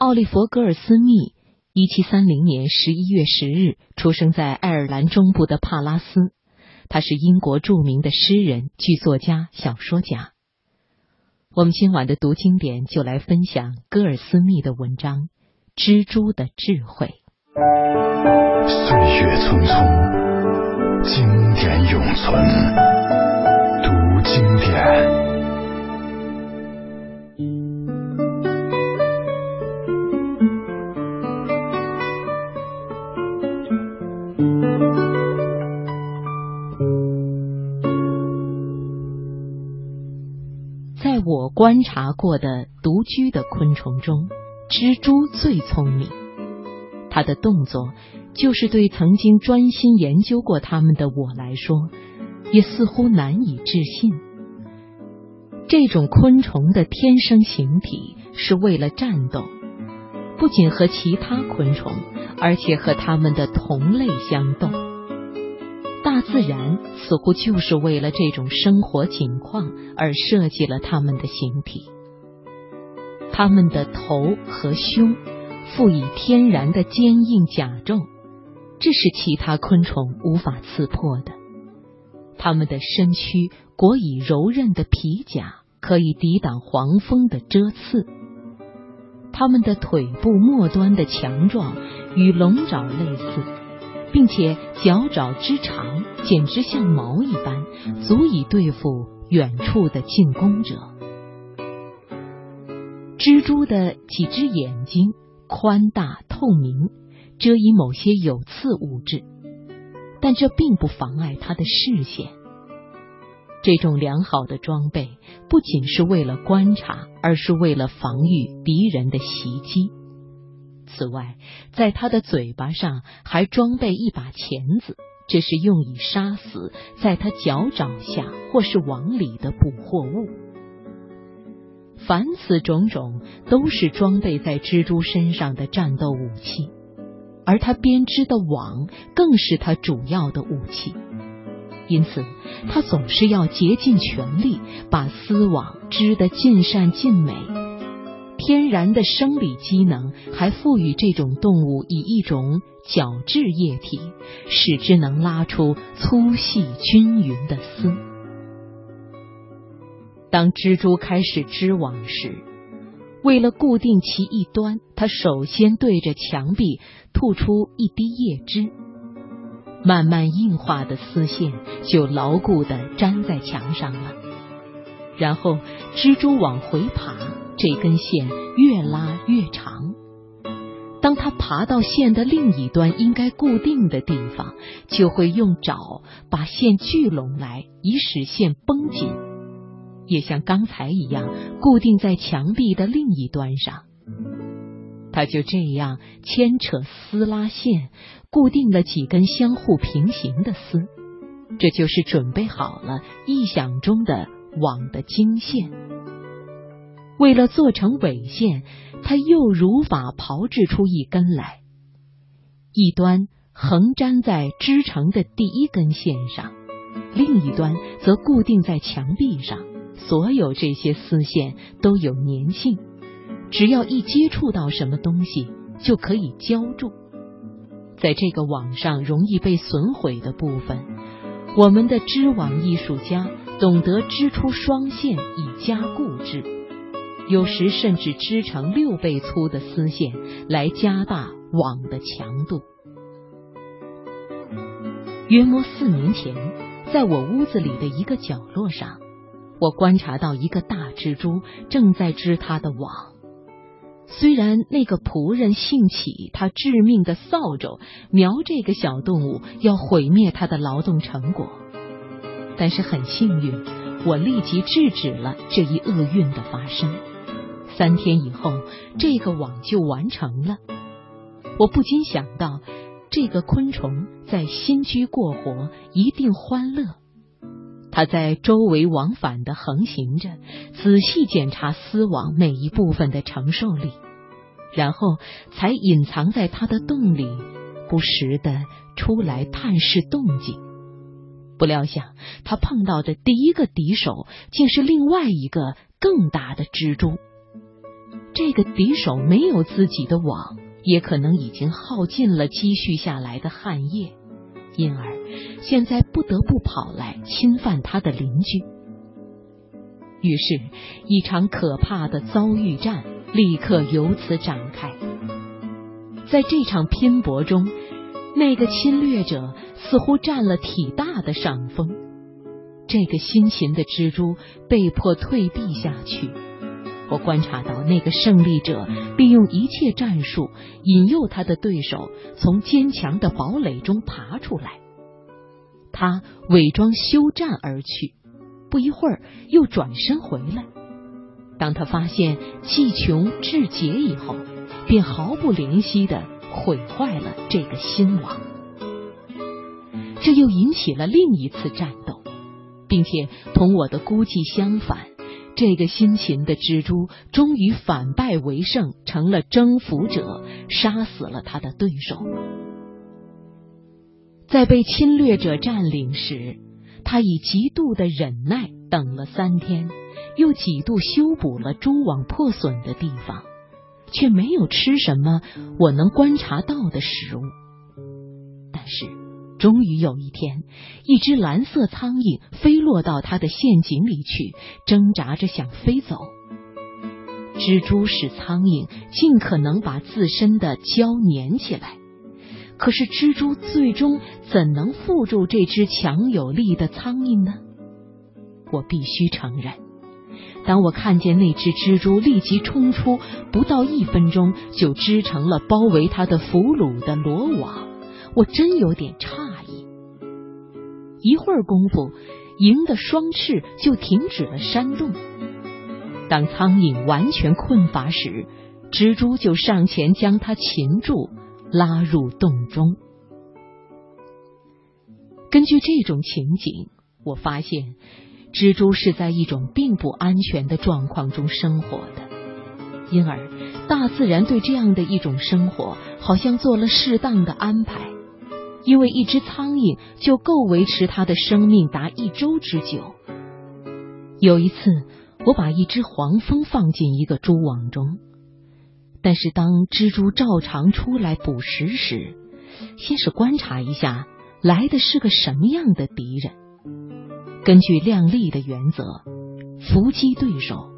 奥利弗·戈尔斯密，一七三零年十一月十日出生在爱尔兰中部的帕拉斯。他是英国著名的诗人、剧作家、小说家。我们今晚的读经典就来分享戈尔斯密的文章《蜘蛛的智慧》。岁月匆匆，经典永存。我观察过的独居的昆虫中，蜘蛛最聪明。它的动作，就是对曾经专心研究过它们的我来说，也似乎难以置信。这种昆虫的天生形体是为了战斗，不仅和其他昆虫，而且和它们的同类相斗。大自然似乎就是为了这种生活情况而设计了它们的形体。它们的头和胸附以天然的坚硬甲胄，这是其他昆虫无法刺破的。它们的身躯裹以柔韧的皮甲，可以抵挡黄蜂的蛰刺。它们的腿部末端的强壮与龙爪类似。并且脚爪之长，简直像矛一般，足以对付远处的进攻者。蜘蛛的几只眼睛宽大透明，遮以某些有刺物质，但这并不妨碍它的视线。这种良好的装备不仅是为了观察，而是为了防御敌人的袭击。此外，在他的嘴巴上还装备一把钳子，这是用以杀死在他脚掌下或是网里的捕获物。凡此种种，都是装备在蜘蛛身上的战斗武器，而他编织的网更是他主要的武器。因此，他总是要竭尽全力把丝网织得尽善尽美。天然的生理机能还赋予这种动物以一种角质液体，使之能拉出粗细均匀的丝。当蜘蛛开始织网时，为了固定其一端，它首先对着墙壁吐出一滴液汁，慢慢硬化的丝线就牢固的粘在墙上了。然后，蜘蛛往回爬。这根线越拉越长，当它爬到线的另一端应该固定的地方，就会用爪把线聚拢来，以使线绷紧，也像刚才一样固定在墙壁的另一端上。它就这样牵扯丝拉线，固定了几根相互平行的丝，这就是准备好了臆想中的网的经线。为了做成纬线，他又如法炮制出一根来，一端横粘在织成的第一根线上，另一端则固定在墙壁上。所有这些丝线都有粘性，只要一接触到什么东西，就可以胶住。在这个网上容易被损毁的部分，我们的织网艺术家懂得织出双线以加固之。有时甚至织成六倍粗的丝线来加大网的强度。约莫四年前，在我屋子里的一个角落上，我观察到一个大蜘蛛正在织它的网。虽然那个仆人兴起他致命的扫帚，瞄这个小动物要毁灭他的劳动成果，但是很幸运，我立即制止了这一厄运的发生。三天以后，这个网就完成了。我不禁想到，这个昆虫在新居过活一定欢乐。它在周围往返的横行着，仔细检查丝网每一部分的承受力，然后才隐藏在它的洞里，不时的出来探视动静。不料想，他碰到的第一个敌手竟是另外一个更大的蜘蛛。这个敌手没有自己的网，也可能已经耗尽了积蓄下来的汗液，因而现在不得不跑来侵犯他的邻居。于是，一场可怕的遭遇战立刻由此展开。在这场拼搏中，那个侵略者似乎占了体大的上风，这个辛勤的蜘蛛被迫退避下去。我观察到那个胜利者利用一切战术引诱他的对手从坚强的堡垒中爬出来，他伪装休战而去，不一会儿又转身回来。当他发现计穷志竭以后，便毫不怜惜的毁坏了这个新王。这又引起了另一次战斗，并且同我的估计相反。这个辛勤的蜘蛛终于反败为胜，成了征服者，杀死了他的对手。在被侵略者占领时，他以极度的忍耐等了三天，又几度修补了蛛网破损的地方，却没有吃什么我能观察到的食物。但是。终于有一天，一只蓝色苍蝇飞落到他的陷阱里去，挣扎着想飞走。蜘蛛使苍蝇尽可能把自身的胶粘起来，可是蜘蛛最终怎能缚住这只强有力的苍蝇呢？我必须承认，当我看见那只蜘蛛立即冲出，不到一分钟就织成了包围它的俘虏的罗网。我真有点诧异，一会儿功夫，鹰的双翅就停止了扇动。当苍蝇完全困乏时，蜘蛛就上前将它擒住，拉入洞中。根据这种情景，我发现蜘蛛是在一种并不安全的状况中生活的，因而大自然对这样的一种生活好像做了适当的安排。因为一只苍蝇就够维持它的生命达一周之久。有一次，我把一只黄蜂放进一个蛛网中，但是当蜘蛛照常出来捕食时，先是观察一下来的是个什么样的敌人。根据量力的原则，伏击对手，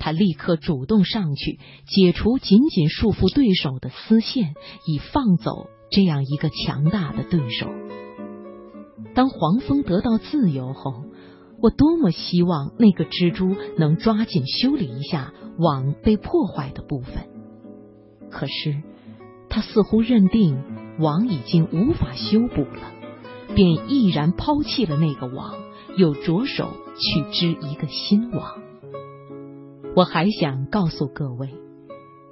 他立刻主动上去解除紧紧束缚对手的丝线，以放走。这样一个强大的对手，当黄蜂得到自由后，我多么希望那个蜘蛛能抓紧修理一下网被破坏的部分。可是，他似乎认定网已经无法修补了，便毅然抛弃了那个网，又着手去织一个新网。我还想告诉各位，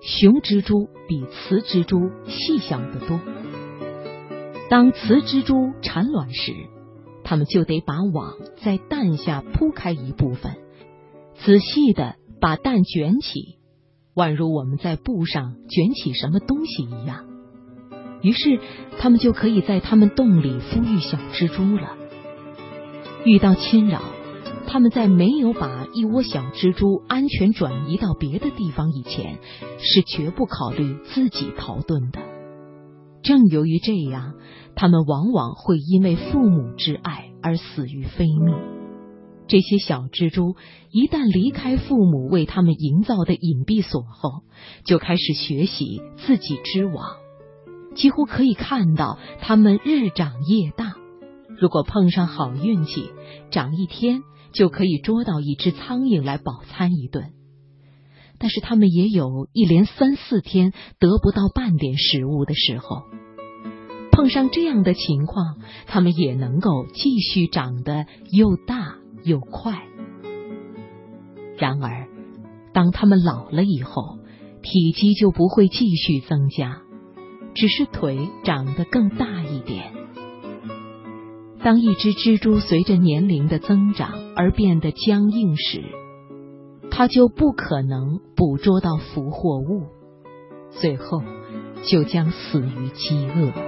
雄蜘蛛比雌蜘蛛细小得多。当雌蜘蛛产卵时，它们就得把网在蛋下铺开一部分，仔细的把蛋卷起，宛如我们在布上卷起什么东西一样。于是，它们就可以在它们洞里孵育小蜘蛛了。遇到侵扰，他们在没有把一窝小蜘蛛安全转移到别的地方以前，是绝不考虑自己逃遁的。正由于这样，他们往往会因为父母之爱而死于非命。这些小蜘蛛一旦离开父母为他们营造的隐蔽所后，就开始学习自己织网。几乎可以看到它们日长夜大。如果碰上好运气，长一天就可以捉到一只苍蝇来饱餐一顿。但是他们也有一连三四天得不到半点食物的时候。碰上这样的情况，他们也能够继续长得又大又快。然而，当他们老了以后，体积就不会继续增加，只是腿长得更大一点。当一只蜘蛛随着年龄的增长而变得僵硬时，它就不可能捕捉到俘获物，最后就将死于饥饿。